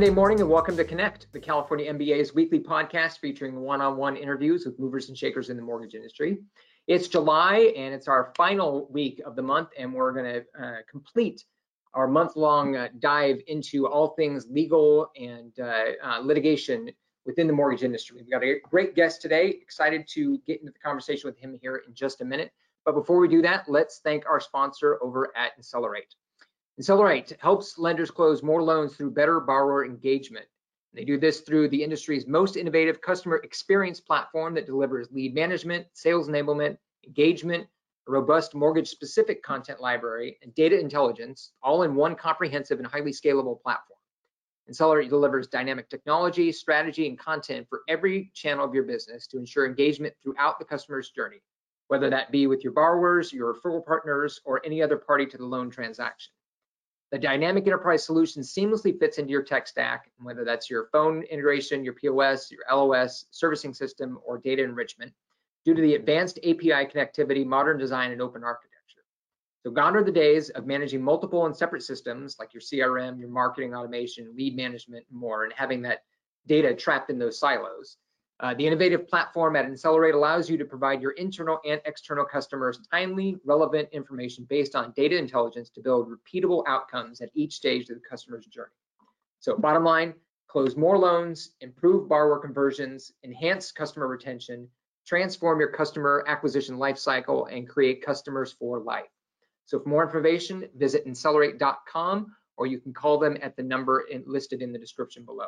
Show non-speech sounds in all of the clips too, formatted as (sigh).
Monday morning and welcome to Connect, the California MBA's weekly podcast featuring one on one interviews with movers and shakers in the mortgage industry. It's July and it's our final week of the month, and we're going to uh, complete our month long uh, dive into all things legal and uh, uh, litigation within the mortgage industry. We've got a great guest today, excited to get into the conversation with him here in just a minute. But before we do that, let's thank our sponsor over at Insellerate. Insellerate helps lenders close more loans through better borrower engagement. They do this through the industry's most innovative customer experience platform that delivers lead management, sales enablement, engagement, a robust mortgage specific content library, and data intelligence, all in one comprehensive and highly scalable platform. Insellerate delivers dynamic technology, strategy, and content for every channel of your business to ensure engagement throughout the customer's journey, whether that be with your borrowers, your referral partners, or any other party to the loan transaction. The dynamic enterprise solution seamlessly fits into your tech stack, whether that's your phone integration, your POS, your LOS, servicing system, or data enrichment, due to the advanced API connectivity, modern design, and open architecture. So gone are the days of managing multiple and separate systems like your CRM, your marketing automation, lead management, and more, and having that data trapped in those silos. Uh, the innovative platform at Insellerate allows you to provide your internal and external customers timely, relevant information based on data intelligence to build repeatable outcomes at each stage of the customer's journey. So bottom line, close more loans, improve borrower conversions, enhance customer retention, transform your customer acquisition lifecycle, and create customers for life. So for more information, visit insellerate.com or you can call them at the number listed in the description below.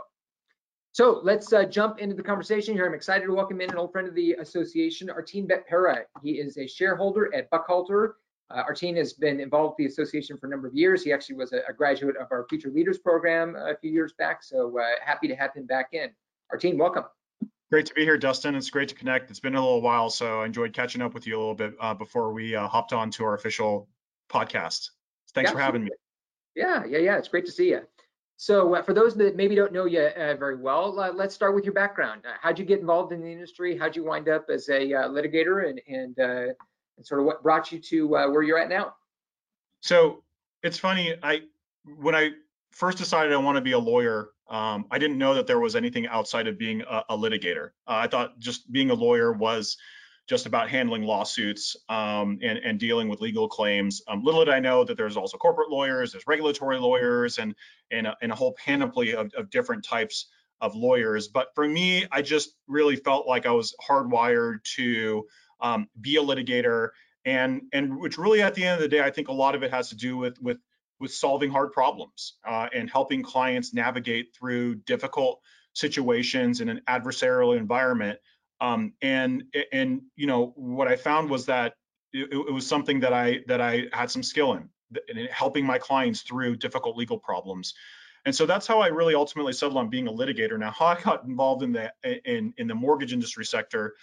So let's uh, jump into the conversation here. I'm excited to welcome in an old friend of the association, Artin Betpera. He is a shareholder at Buchalter. Uh, Artin has been involved with the association for a number of years. He actually was a, a graduate of our Future Leaders program a few years back, so uh, happy to have him back in. Artin, welcome. Great to be here, Dustin. It's great to connect. It's been a little while, so I enjoyed catching up with you a little bit uh, before we uh, hopped on to our official podcast. Thanks yeah, for having me. Yeah, yeah, yeah. It's great to see you. So uh, for those that maybe don't know you uh, very well, uh, let's start with your background. Uh, how'd you get involved in the industry? How'd you wind up as a uh, litigator and, and, uh, and, sort of what brought you to where you're at now? So it's funny, I when I first decided I want to be a lawyer, um, I didn't know that there was anything outside of being a, a litigator. I thought just being a lawyer was just about handling lawsuits um, and, and, dealing with legal claims. Um, little did I know that there's also corporate lawyers, there's regulatory lawyers, and and a, and a whole panoply of, of, different types of lawyers. But for me, I just really felt like I was hardwired to um, be a litigator, and and which really at the end of the day, I think a lot of it has to do with with with solving hard problems uh, and helping clients navigate through difficult situations in an adversarial environment um, and and you know what I found was that it, it, was something that I that I had some skill in, in helping my clients through difficult legal problems. And so that's how I really ultimately settled on being a litigator. Now, how I got involved in the in in the mortgage industry sector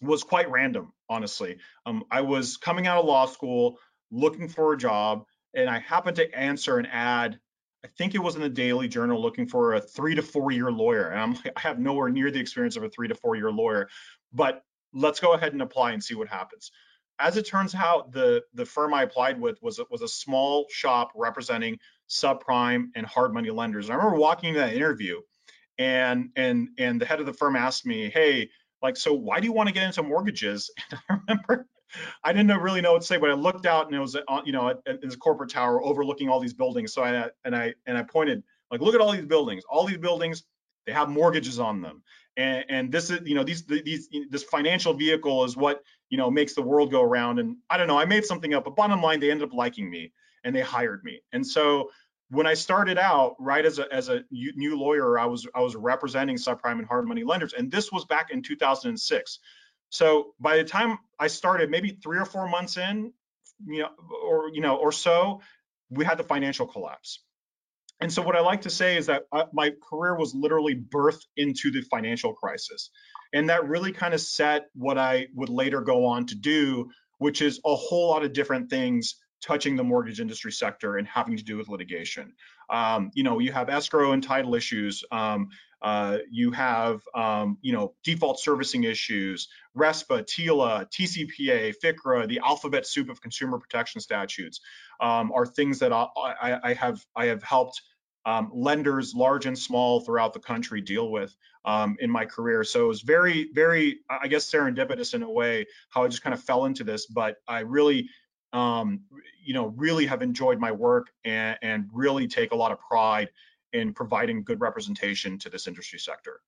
was quite random, honestly. Um, I was coming out of law school, looking for a job, and I happened to answer an ad I think it was in the Daily Journal looking for a three to four year lawyer. And I'm I have nowhere near the experience of a three to four year lawyer, but let's go ahead and apply and see what happens. As it turns out, the the firm I applied with was was a small shop representing subprime and hard money lenders. And I remember walking into that interview, and and and the head of the firm asked me, "Hey, like, so why do you want to get into mortgages?" (laughs) And I remember I didn't really know what to say, but I looked out and it was, uh, you know, in this corporate tower overlooking all these buildings. So I and I and I pointed like, look at all these buildings. All these buildings, they have mortgages on them, and and this is, you know, these these this financial vehicle is what you know makes the world go around. And I don't know, I made something up, but bottom line, they ended up liking me and they hired me. And so when I started out, right as a as a new lawyer, I was I was representing subprime and hard money lenders, and this was back in 2006. So by the time I started, maybe three or four months in, you know, or you know, or so, we had the financial collapse. And so what I like to say is that uh, my career was literally birthed into the financial crisis. And that really kind of set what I would later go on to do, which is a whole lot of different things touching the mortgage industry sector and having to do with litigation. Um, you know, you have escrow and title issues. Um, uh, you have, um, you know, default servicing issues, RESPA, TILA, TCPA, FICRA, the alphabet soup of consumer protection statutes um, are things that I, I, have I have helped um, lenders, large and small, throughout the country deal with um, in my career. So it was very, very, I guess, serendipitous in a way how I just kind of fell into this. But I really, um, you know, really have enjoyed my work and, and really take a lot of pride in providing good representation to this industry sector.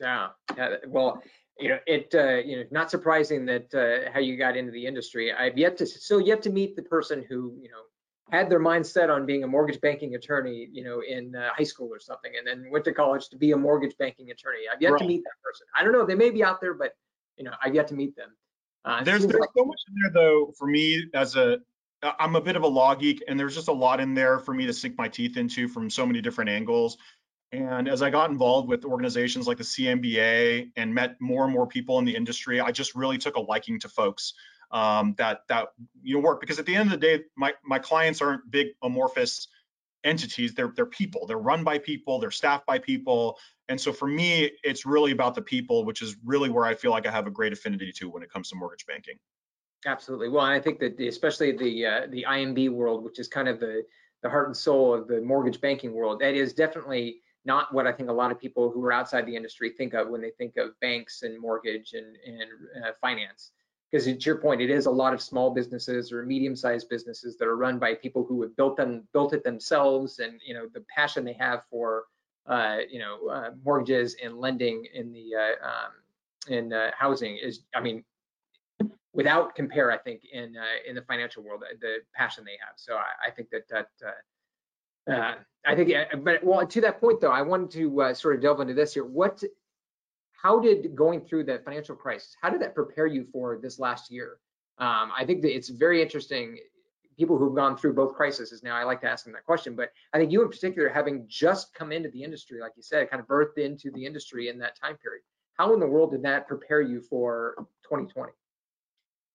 Yeah, yeah. Well, you know, it uh, you know, not surprising that uh, how you got into the industry. I've yet to still yet to meet the person who you know had their mind set on being a mortgage banking attorney, you know, in uh, high school or something, and then went to college to be a mortgage banking attorney. I've yet right. to meet that person. I don't know. They may be out there, but you know, I've yet to meet them. Uh, there's there's like- so much in there though for me as a I'm a bit of a law geek, and there's just a lot in there for me to sink my teeth into from so many different angles. And as I got involved with organizations like the CMBA and met more and more people in the industry, I just really took a liking to folks um, that that you know work because at the end of the day, my my clients aren't big amorphous entities. They're they're people. They're run by people. They're staffed by people. And so for me, it's really about the people, which is really where I feel like I have a great affinity to when it comes to mortgage banking. Absolutely. Well, I think that the, especially the uh, the IMB world, which is kind of the the heart and soul of the mortgage banking world, that is definitely not what I think a lot of people who are outside the industry think of when they think of banks and mortgage and, and uh, finance. Because to your point, it is a lot of small businesses or medium-sized businesses that are run by people who have built them, built it themselves, and you know the passion they have for uh, you know uh, mortgages and lending in the uh, um, in uh, housing is, I mean, without compare, I think in uh, in the financial world, the passion they have. So I, I think that that uh, I think, uh, but well, to that point though, I wanted to uh, sort of delve into this here. What, how did going through the financial crisis, how did that prepare you for this last year? Um, I think that it's very interesting. People who've gone through both crises now, I like to ask them that question, but I think you in particular, having just come into the industry, like you said, kind of birthed into the industry in that time period. How in the world did that prepare you for 2020?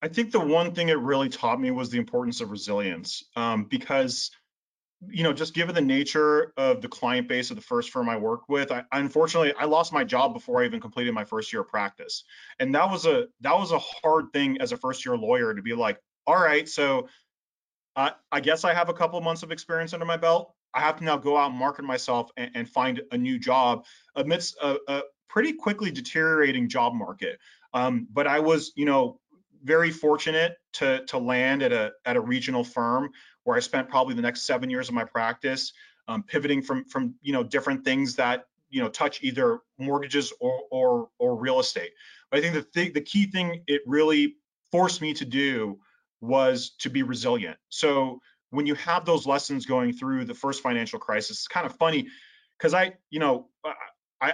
I think the one thing it really taught me was the importance of resilience um, because you know, just given the nature of the client base of the first firm I worked with, I, unfortunately I lost my job before I even completed my first year of practice, and that was a that was a hard thing as a first year lawyer to be like, all right, so uh, I guess I have a couple of months of experience under my belt. I have to now go out and market myself and, and find a new job amidst a, a pretty quickly deteriorating job market. Um, but I was, you know, very fortunate to to land at a at a regional firm where I spent probably the next seven years of my practice um, pivoting from from you know different things that you know touch either mortgages or or, or real estate. But I think the th- the key thing it really forced me to do was to be resilient. So when you have those lessons going through the first financial crisis, it's kind of funny because I, you know, I,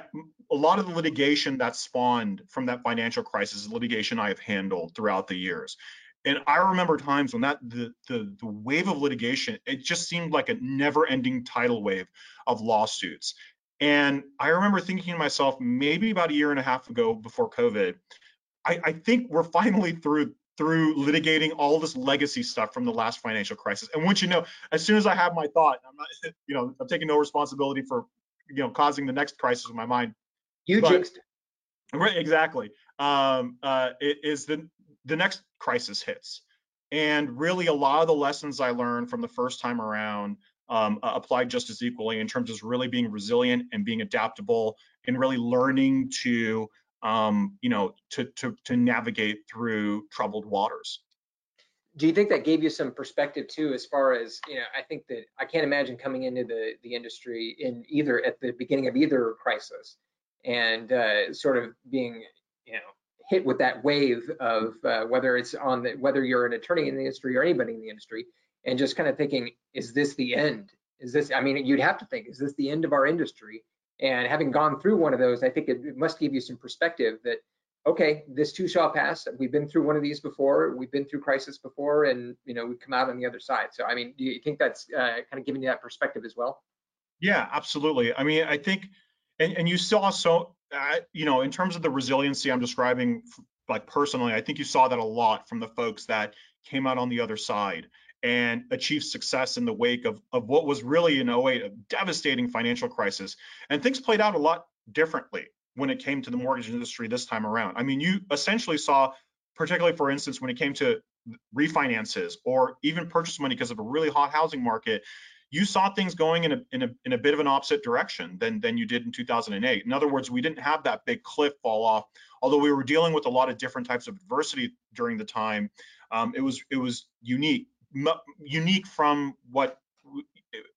a lot of the litigation that spawned from that financial crisis is litigation I have handled throughout the years. And I remember times when that the, the the wave of litigation, it just seemed like a never-ending tidal wave of lawsuits. And I remember thinking to myself, maybe about a year and a half ago before COVID, I, I think we're finally through through litigating all this legacy stuff from the last financial crisis. And once you know, as soon as I have my thought, I'm not, (laughs) you know, I'm taking no responsibility for, you know, causing the next crisis in my mind. You but, jinxed. Right, exactly. Um, uh, it is the the next crisis hits. And really, a lot of the lessons I learned from the first time around um, uh, applied just as equally in terms of really being resilient and being adaptable and really learning to, um, you know, to, to, to navigate through troubled waters. Do you think that gave you some perspective too, as far as you know? I think that I can't imagine coming into the the industry in either at the beginning of either crisis and uh, sort of being, you know, hit with that wave of uh, whether it's on the, whether you're an attorney in the industry or anybody in the industry, and just kind of thinking, is this the end? Is this? I mean, you'd have to think, is this the end of our industry? And having gone through one of those, I think it, it must give you some perspective that okay, this too shall pass. We've been through one of these before. We've been through crisis before, and you know we've come out on the other side. So, I mean, do you think that's uh, kind of giving you that perspective as well? Yeah, absolutely. I mean, I think, and, and you saw so I, you know, in terms of the resiliency I'm describing, like personally, I think you saw that a lot from the folks that came out on the other side and achieved success in the wake of, of what was really in 08 a devastating financial crisis. And things played out a lot differently when it came to the mortgage industry this time around. I mean, you essentially saw, particularly for instance, when it came to refinances or even purchase money because of a really hot housing market, you saw things going in a, in a, in a bit of an opposite direction than, than you did in 2008. In other words, we didn't have that big cliff fall off. Although we were dealing with a lot of different types of adversity during the time, um, it was it was unique, unique from what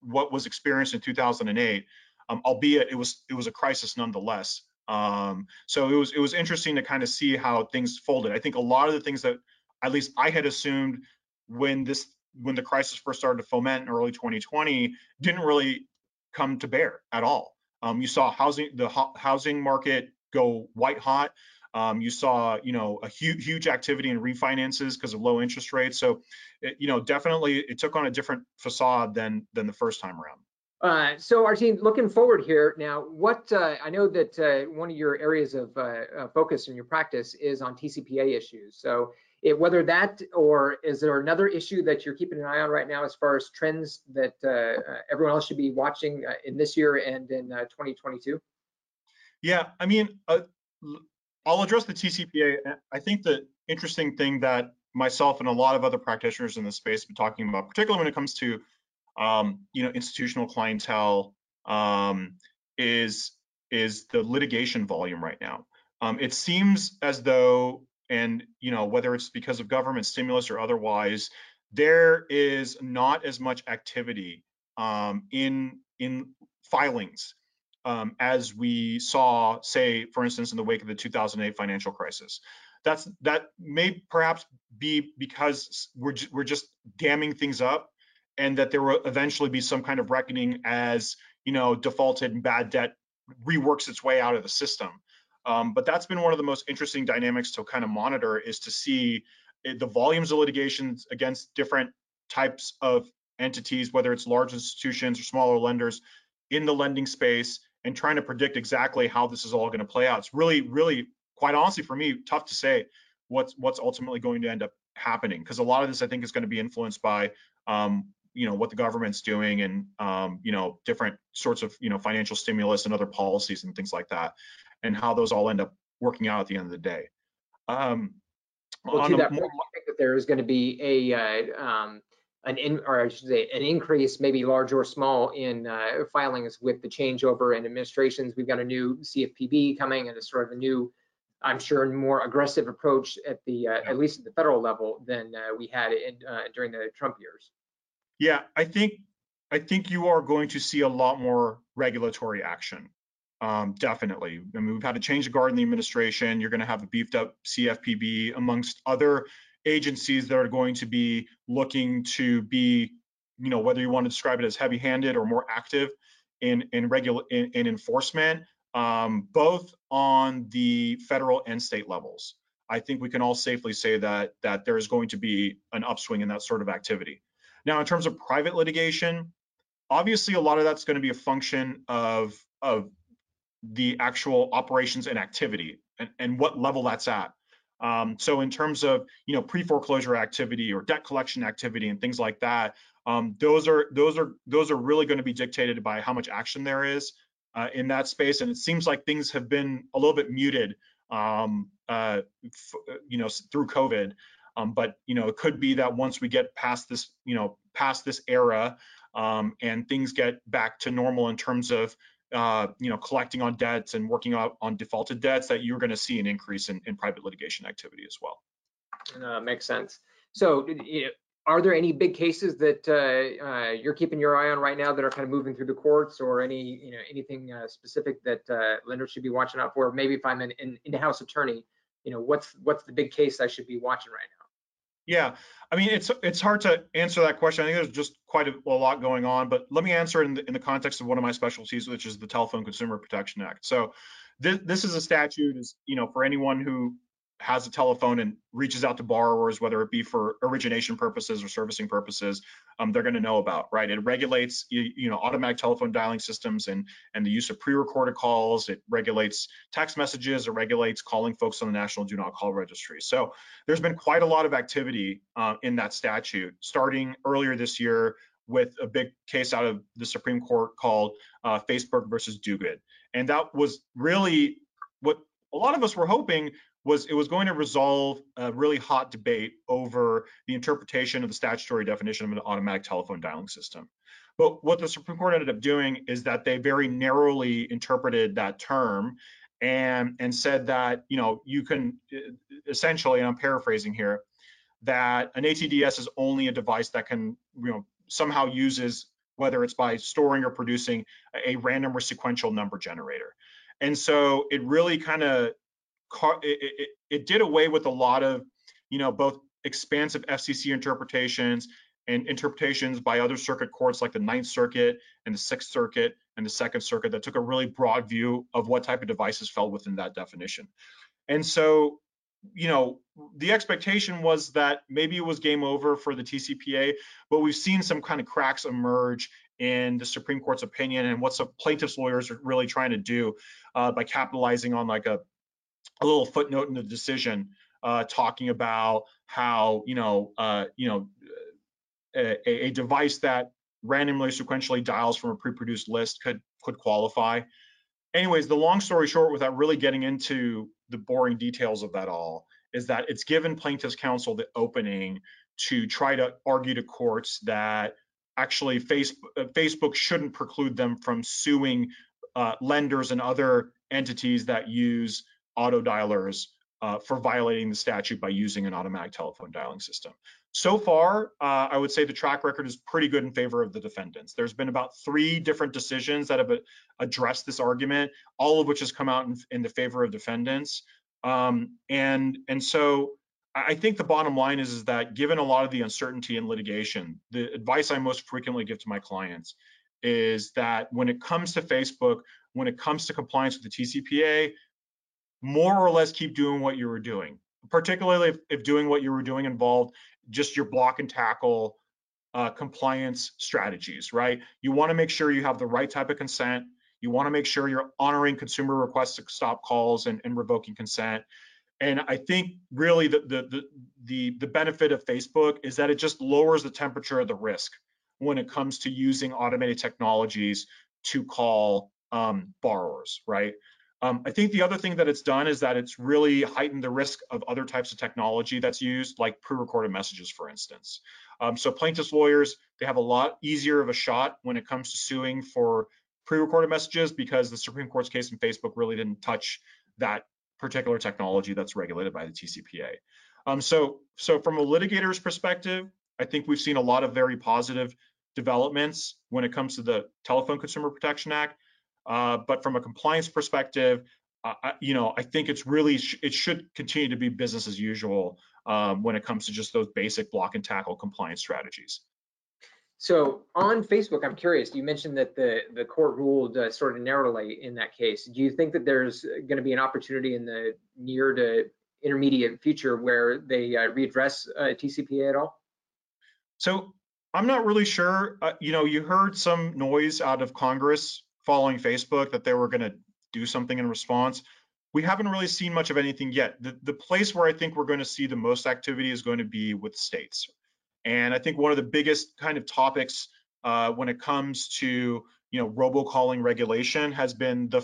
what was experienced in 2008, um, albeit it was it was a crisis nonetheless. Um, so it was it was interesting to kind of see how things folded. I think a lot of the things that at least I had assumed when this when the crisis first started to foment in early 2020 didn't really come to bear at all. Um, you saw housing the ho housing market go white hot. Um, you saw, you know, a huge, huge activity in refinances because of low interest rates. So, it, you know, definitely it took on a different facade than than the first time around. Uh, so, Artin, looking forward here now, what uh, I know that uh, one of your areas of uh, uh, focus in your practice is on TCPA issues. So, it, whether that or is there another issue that you're keeping an eye on right now as far as trends that uh, everyone else should be watching in this year and in 2022? Yeah, I mean, I'll address the TCPA. I think the interesting thing that myself and a lot of other practitioners in this space have been talking about, particularly when it comes to um, you know, institutional clientele um, is is the litigation volume right now. Um, it seems as though, and you know, whether it's because of government stimulus or otherwise, there is not as much activity um, in in filings um, as we saw, say, for instance, in the wake of the 2008 financial crisis. That's that may perhaps be because we're we're just damming things up and that there will eventually be some kind of reckoning as you know defaulted and bad debt reworks its way out of the system. Um, but that's been one of the most interesting dynamics to kind of monitor is to see eh, the volumes of litigations against different types of entities, whether it's large institutions or smaller lenders in the lending space, and trying to predict exactly how this is all going to play out. It's really, really, quite honestly, for me, tough to say what's what's ultimately going to end up happening because a lot of this I think is going to be influenced by um, you know what the government's doing and um, you know different sorts of you know financial stimulus and other policies and things like that and how those all end up working out at the end of the day um, well, to that point, I think that there is going to be a uh, um, an in, or I should say an increase, maybe large or small, in uh, filings with the changeover in administrations. We've got a new CFPB coming and a sort of a new, I'm sure, more aggressive approach at the uh, yeah. at least at the federal level than uh, we had in uh, during the Trump years. Yeah, I think I think you are going to see a lot more regulatory action. Um, definitely. I mean, we've had a change of guard in the administration. You're going to have a beefed up CFPB amongst other agencies that are going to be looking to be, you know, whether you want to describe it as heavy-handed or more active in in regular in, in enforcement, um, both on the federal and state levels. I think we can all safely say that that there is going to be an upswing in that sort of activity. Now, in terms of private litigation, obviously a lot of that's going to be a function of of the actual operations and activity and, and what level that's at. Um, so in terms of you know pre-foreclosure activity or debt collection activity and things like that, um, those are those are those are really going to be dictated by how much action there is uh, in that space. And it seems like things have been a little bit muted, um, uh, you know, through COVID. Um, but you know, it could be that once we get past this, you know, past this era, um, and things get back to normal in terms of uh, you know collecting on debts and working out on defaulted debts, that you're going to see an increase in, in private litigation activity as well. Makes sense. So, are there any big cases that uh, uh, you're keeping your eye on right now that are kind of moving through the courts, or any you know anything uh, specific that uh, lenders should be watching out for? Maybe if I'm an, an in-house attorney, you know, what's what's the big case I should be watching right now? Yeah, I mean, it's it's hard to answer that question. I think there's just quite a, a lot going on, but let me answer it in the, in the context of one of my specialties, which is the Telephone Consumer Protection Act. So this, this is a statute, is you know, for anyone who has a telephone and reaches out to borrowers, whether it be for origination purposes or servicing purposes, um, they're going to know about, right? It regulates, you, you, know, automatic telephone dialing systems and and the use of pre-recorded calls. It regulates text messages. It regulates calling folks on the National Do Not Call Registry. So there's been quite a lot of activity uh, in that statute, starting earlier this year with a big case out of the Supreme Court called uh, Facebook versus Duguid, and that was really what a lot of us were hoping was it was going to resolve a really hot debate over the interpretation of the statutory definition of an automatic telephone dialing system. But what the Supreme Court ended up doing is that they very narrowly interpreted that term and and said that you know you can essentially, and I'm paraphrasing here, that an ATDS is only a device that can you know somehow uses whether it's by storing or producing a random or sequential number generator. And so it really kind of it, it, it did away with a lot of, you know, both expansive FCC interpretations and interpretations by other circuit courts like the Ninth Circuit and the Sixth Circuit and the Second Circuit that took a really broad view of what type of devices fell within that definition. And so, you know, the expectation was that maybe it was game over for the TCPA, but we've seen some kind of cracks emerge in the Supreme Court's opinion and what some plaintiffs' lawyers are really trying to do uh, by capitalizing on like a, a little footnote in the decision uh, talking about how you know uh, you know a, a, device that randomly sequentially dials from a pre-produced list could could qualify. Anyways, the long story short, without really getting into the boring details of that all, is that it's given plaintiffs counsel the opening to try to argue to courts that actually Facebook, uh, Facebook shouldn't preclude them from suing uh, lenders and other entities that use auto dialers uh, for violating the statute by using an automatic telephone dialing system. So far, uh, I would say the track record is pretty good in favor of the defendants. There's been about three different decisions that have addressed this argument, all of which has come out in, in the favor of defendants. Um, and and so I think the bottom line is, is that given a lot of the uncertainty in litigation, the advice I most frequently give to my clients is that when it comes to Facebook, when it comes to compliance with the TCPA, more or less keep doing what you were doing, particularly if, if doing what you were doing involved just your block and tackle uh, compliance strategies, right? You want to make sure you have the right type of consent. You want to make sure you're honoring consumer requests to stop calls and, and revoking consent. And I think really the, the, the, the, benefit of Facebook is that it just lowers the temperature of the risk when it comes to using automated technologies to call um, borrowers, right? Um, I think the other thing that it's done is that it's really heightened the risk of other types of technology that's used, like pre-recorded messages, for instance. Um, so plaintiffs' lawyers, they have a lot easier of a shot when it comes to suing for pre-recorded messages because the Supreme Court's case in Facebook really didn't touch that particular technology that's regulated by the TCPA. Um, so, so from a litigator's perspective, I think we've seen a lot of very positive developments when it comes to the Telephone Consumer Protection Act. Uh, but from a compliance perspective, uh, you know, I think it's really sh it should continue to be business as usual um, when it comes to just those basic block and tackle compliance strategies. So on Facebook, I'm curious. You mentioned that the the court ruled uh, sort of narrowly in that case. Do you think that there's going to be an opportunity in the near to intermediate future where they uh, readdress uh, TCPA at all? So I'm not really sure. Uh, you know, you heard some noise out of Congress following Facebook that they were going to do something in response. We haven't really seen much of anything yet. The, the place where I think we're going to see the most activity is going to be with states. And I think one of the biggest kind of topics uh, when it comes to you know robocalling regulation has been the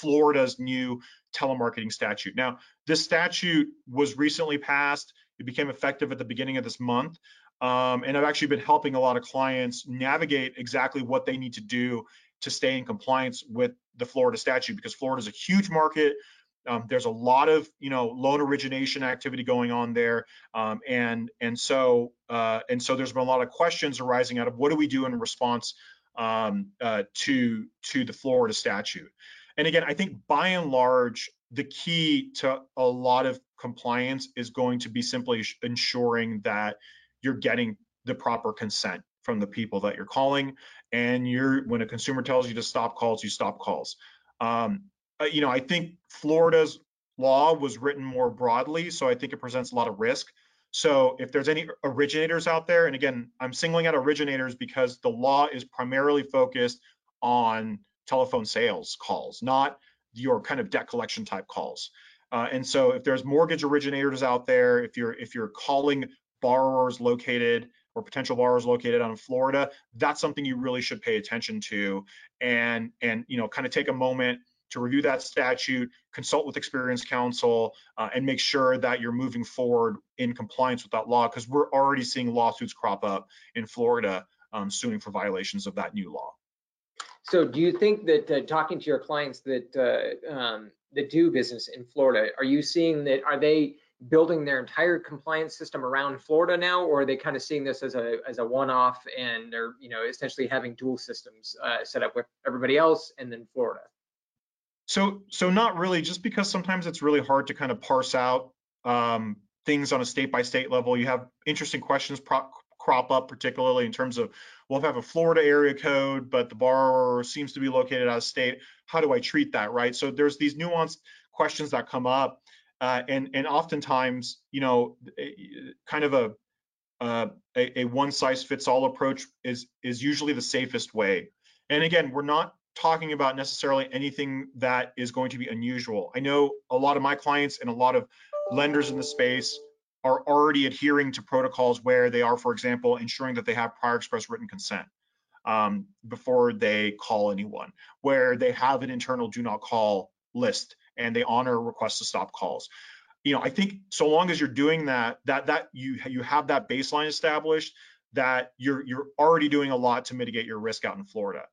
Florida's new telemarketing statute. Now, this statute was recently passed. It became effective at the beginning of this month. Um, and I've actually been helping a lot of clients navigate exactly what they need to do to stay in compliance with the Florida statute because Florida is a huge market. Um, there's a lot of you know loan origination activity going on there, um, and and so uh, and so there's been a lot of questions arising out of what do we do in response um, uh, to to the Florida statute. And again, I think by and large, the key to a lot of compliance is going to be simply ensuring that you're getting the proper consent from the people that you're calling. And you're when a consumer tells you to stop calls, you stop calls. Um, uh, you know, I think Florida's law was written more broadly, so I think it presents a lot of risk. So if there's any originators out there, and again, I'm singling out originators because the law is primarily focused on telephone sales calls, not your kind of debt collection type calls. Uh, and so if there's mortgage originators out there, if you're if you're calling borrowers located or potential borrowers located out in Florida, that's something you really should pay attention to and and you know kind of take a moment to review that statute, consult with experienced counsel, uh, and make sure that you're moving forward in compliance with that law because we're already seeing lawsuits crop up in Florida um, suing for violations of that new law. So do you think that uh, talking to your clients that uh, um, that do business in Florida, are you seeing that are they building their entire compliance system around Florida now, or are they kind of seeing this as a as a one-off and they're you know essentially having dual systems uh, set up with everybody else and then Florida? So so not really, just because sometimes it's really hard to kind of parse out um, things on a state by state level. You have interesting questions pro- crop up, particularly in terms of, well, if I have a Florida area code, but the borrower seems to be located out of state, how do I treat that, right? So there's these nuanced questions that come up, uh, and and oftentimes, you know, kind of a uh, a, a one size fits all approach is is usually the safest way. And again, we're not talking about necessarily anything that is going to be unusual. I know a lot of my clients and a lot of lenders in the space are already adhering to protocols where they are, for example, ensuring that they have prior express written consent um, before they call anyone, where they have an internal do not call list and they honor requests to stop calls. You know, I think so long as you're doing that, that that you you have that baseline established, that you're you're already doing a lot to mitigate your risk out in Florida.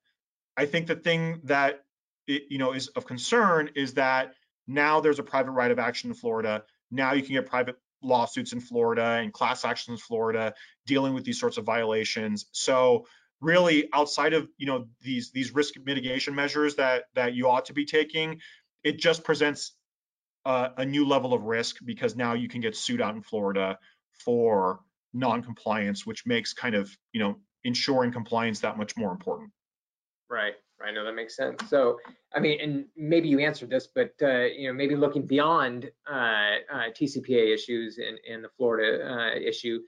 I think the thing that it, you know is of concern is that now there's a private right of action in Florida. Now you can get private lawsuits in Florida and class actions in Florida dealing with these sorts of violations. So really outside of you know these these risk mitigation measures that that you ought to be taking, it just presents uh, a new level of risk because now you can get sued out in Florida for non-compliance, which makes kind of you know ensuring compliance that much more important. Right. I know that makes sense. So, I mean, and maybe you answered this, but uh, you know, maybe looking beyond uh, uh, TCPA issues and, and the Florida uh, issue,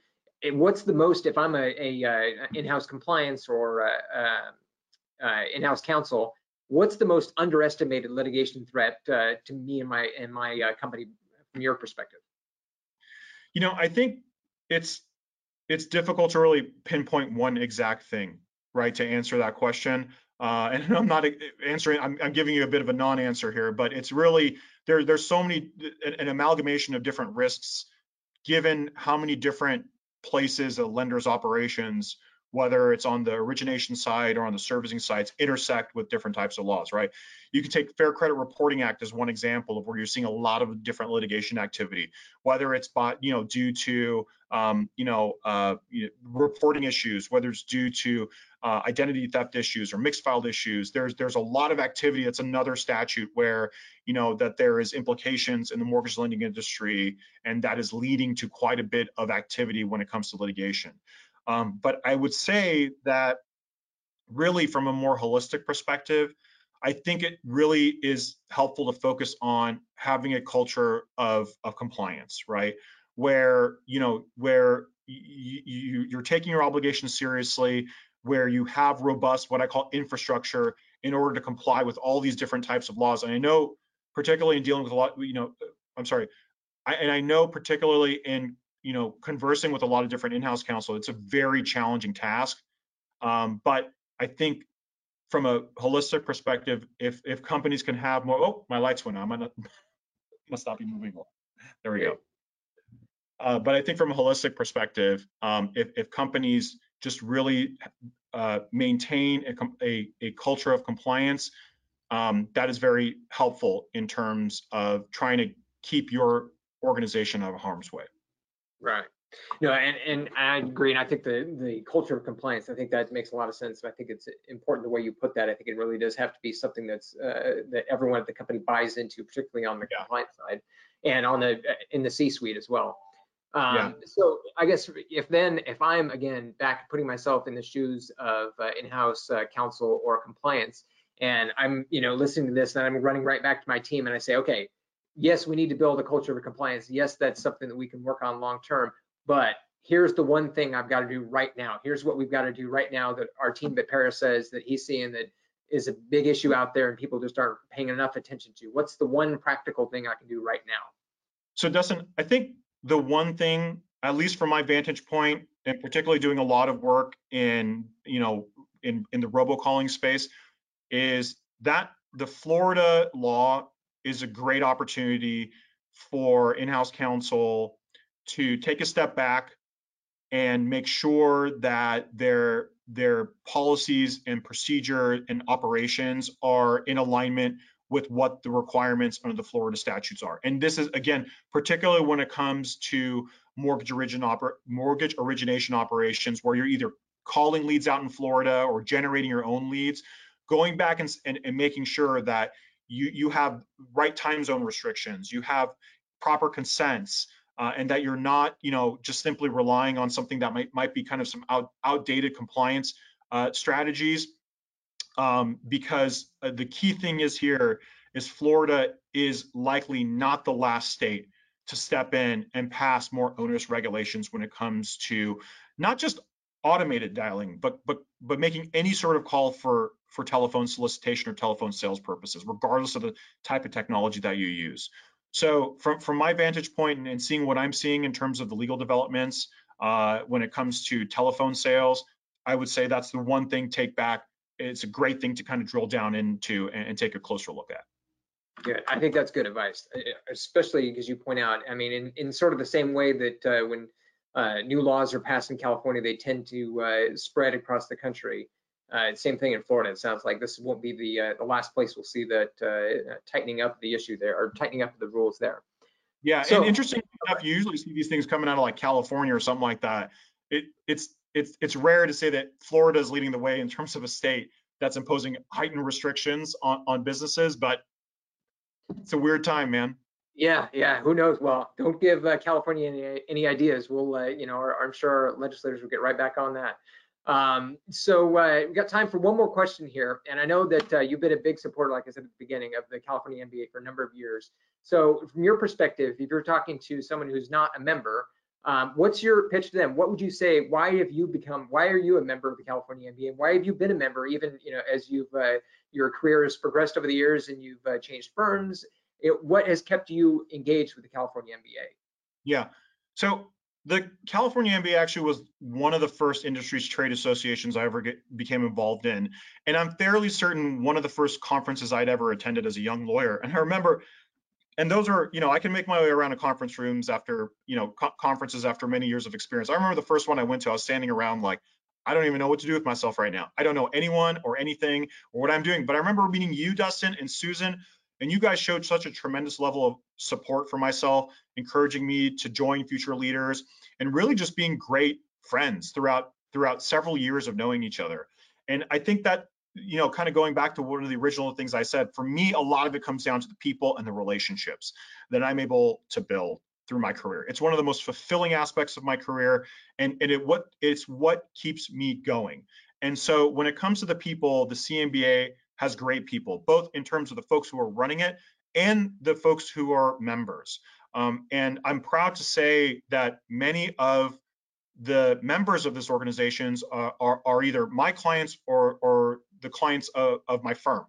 what's the most if I'm a, a, uh, in-house compliance or uh, in-house counsel, what's the most underestimated litigation threat uh, to me and my and my uh, company from your perspective? You know, I think it's it's difficult to really pinpoint one exact thing, right, to answer that question. Uh, and (laughs) I'm not uh, answering, I'm, I'm, giving you a bit of a non-answer here, but it's really, there, there's so many, an amalgamation of different risks, given how many different places a lender's operations, whether it's on the origination side or on the servicing sides, intersect with different types of laws, right? You can take Fair Credit Reporting Act as one example of where you're seeing a lot of different litigation activity, whether it's by, you know, due to, um, you know, uh, reporting issues, whether it's due to uh, identity theft issues or mixed filed issues. There's there's a lot of activity. That's another statute where you know that there is implications in the mortgage lending industry, and that is leading to quite a bit of activity when it comes to litigation. Um, but I would say that really from a more holistic perspective, I think it really is helpful to focus on having a culture of, of compliance, right? Where you know where you, you, you're taking your obligations seriously, where you have robust, what I call infrastructure in order to comply with all these different types of laws. And I know, particularly in dealing with a lot, you know, I'm sorry, I, and I know particularly in, you know, conversing with a lot of different in-house counsel, it's a very challenging task. Um, but I think from a holistic perspective, if if companies can have more, oh, my lights went on, I'm must not be moving. On. There we go. Uh, but I think from a holistic perspective, um, if, if companies just really uh, maintain a, a, a, culture of compliance, um, that is very helpful in terms of trying to keep your organization out of harm's way. Right. No, and, and I agree. And I think the, the culture of compliance, I think that makes a lot of sense. I think it's important the way you put that. I think it really does have to be something that's uh, that everyone at the company buys into, particularly on the yeah. compliance side and on the in the C-suite as well. Um, yeah. So I guess if then if I'm again back putting myself in the shoes of uh, in-house uh, counsel or compliance, and I'm you know listening to this and I'm running right back to my team and I say, okay, yes, we need to build a culture of compliance. Yes, that's something that we can work on long term. But here's the one thing I've got to do right now. Here's what we've got to do right now that Artin Betpera says that he's seeing that is a big issue out there and people just aren't paying enough attention to. What's the one practical thing I can do right now? So Dustin, I think the one thing, at least from my vantage point, and particularly doing a lot of work in, you know, in, in the robocalling space, is that the Florida law is a great opportunity for in-house counsel to take a step back and make sure that their their policies and procedure and operations are in alignment with what the requirements under the Florida statutes are. And this is again, particularly when it comes to mortgage origin oper- mortgage origination operations, where you're either calling leads out in Florida or generating your own leads, going back and, and, and making sure that you you have right time zone restrictions, you have proper consents, uh, and that you're not, you know, just simply relying on something that might might be kind of some out, outdated compliance uh, strategies. Um, because uh, the key thing is here is Florida is likely not the last state to step in and pass more onerous regulations when it comes to not just automated dialing, but but but making any sort of call for for telephone solicitation or telephone sales purposes, regardless of the type of technology that you use. So from, from my vantage point and, and seeing what I'm seeing in terms of the legal developments uh, when it comes to telephone sales, I would say that's the one thing take back. It's a great thing to kind of drill down into and, and take a closer look at. Good. I think that's good advice, especially because you point out, I mean, in, in sort of the same way that uh, when uh, new laws are passed in California, they tend to uh, spread across the country. Uh, same thing in Florida. It sounds like this won't be the uh, the last place we'll see that uh, tightening up the issue there or tightening up the rules there. Yeah, so, and interesting enough, you usually see these things coming out of like California or something like that. It it's it's it's rare to say that Florida is leading the way in terms of a state that's imposing heightened restrictions on on businesses, but it's a weird time, man. Yeah, yeah. Who knows? Well, don't give uh, California any, any ideas. We'll, uh, you know, I'm sure our legislators will get right back on that. Um, so uh, we got time for one more question here, and I know that uh, you've been a big supporter, like I said at the beginning, of the California MBA for a number of years. So from your perspective, if you're talking to someone who's not a member, um, what's your pitch to them? What would you say? Why have you become? Why are you a member of the California MBA? Why have you been a member, even you know, as you've uh, your career has progressed over the years and you've uh, changed firms? It, what has kept you engaged with the California MBA? Yeah. So the California MBA actually was one of the first industries trade associations I ever get, became involved in. And I'm fairly certain one of the first conferences I'd ever attended as a young lawyer. And I remember, and those are, you know, I can make my way around to conference rooms after, you know, co conferences after many years of experience. I remember the first one I went to, I was standing around like, I don't even know what to do with myself right now. I don't know anyone or anything or what I'm doing. But I remember meeting you, Dustin, and Susan, and you guys showed such a tremendous level of support for myself, encouraging me to join future leaders and really just being great friends throughout throughout several years of knowing each other. And I think that you know, kind of going back to one of the original things I said, for me, a lot of it comes down to the people and the relationships that I'm able to build through my career. It's one of the most fulfilling aspects of my career, and, and it what it's what keeps me going. And so when it comes to the people, the CMBA has great people, both in terms of the folks who are running it and the folks who are members. Um, and I'm proud to say that many of the members of this organizations are, are, are either my clients or, or the clients of, of my firm,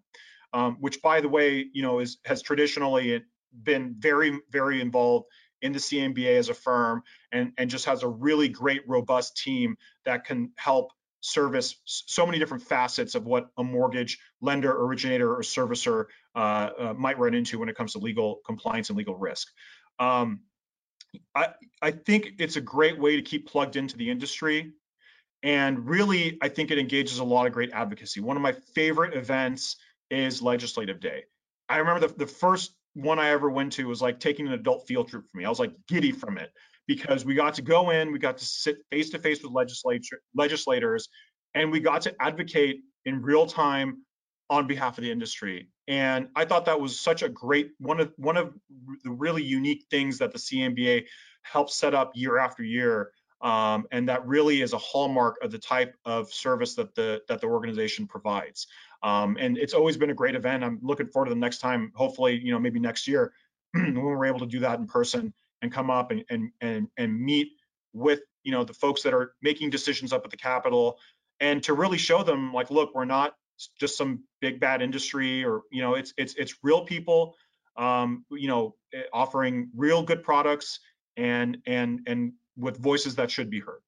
um, which by the way, you know, is has traditionally been very, very involved in the CMBA as a firm and, and just has a really great, robust team that can help service so many different facets of what a mortgage lender, originator, or servicer uh, uh, might run into when it comes to legal compliance and legal risk. Um, I, I think it's a great way to keep plugged into the industry. And really, I think it engages a lot of great advocacy. One of my favorite events is Legislative Day. I remember the, the first one I ever went to was like taking an adult field trip for me. I was like giddy from it because we got to go in, we got to sit face to face with legislature legislators, and we got to advocate in real time on behalf of the industry. And I thought that was such a great one of one of the really unique things that the CMBA helps set up year after year. Um, and that really is a hallmark of the type of service that the that the organization provides. Um, and it's always been a great event. I'm looking forward to the next time, hopefully, you know, maybe next year (clears throat) when we're able to do that in person and come up and and and, and meet with you know the folks that are making decisions up at the Capitol and to really show them like look we're not just some big bad industry or you know it's it's it's real people um, you know eh, offering real good products and and and with voices that should be heard.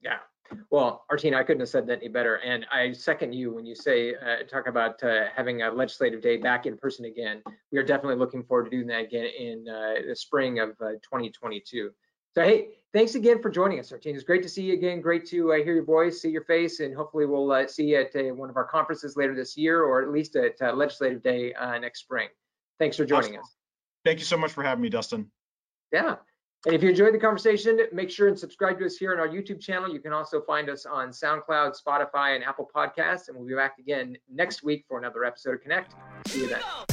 Yeah Well, Artina, I couldn't have said that any better. And I second you when you say, uh, talk about uh, having a legislative day back in person again. We are definitely looking forward to doing that again in uh, the spring of uh, 2022. So, hey, thanks again for joining us, Artina. It's great to see you again. Great to uh, hear your voice, see your face, and hopefully we'll uh, see you at one of our conferences later this year or at least at legislative day next spring. Thanks for joining awesome. us. Thank you so much for having me, Dustin. Yeah. And if you enjoyed the conversation, make sure and subscribe to us here on our YouTube channel. You can also find us on SoundCloud, Spotify, and Apple Podcasts. And we'll be back again next week for another episode of Connect. See you then.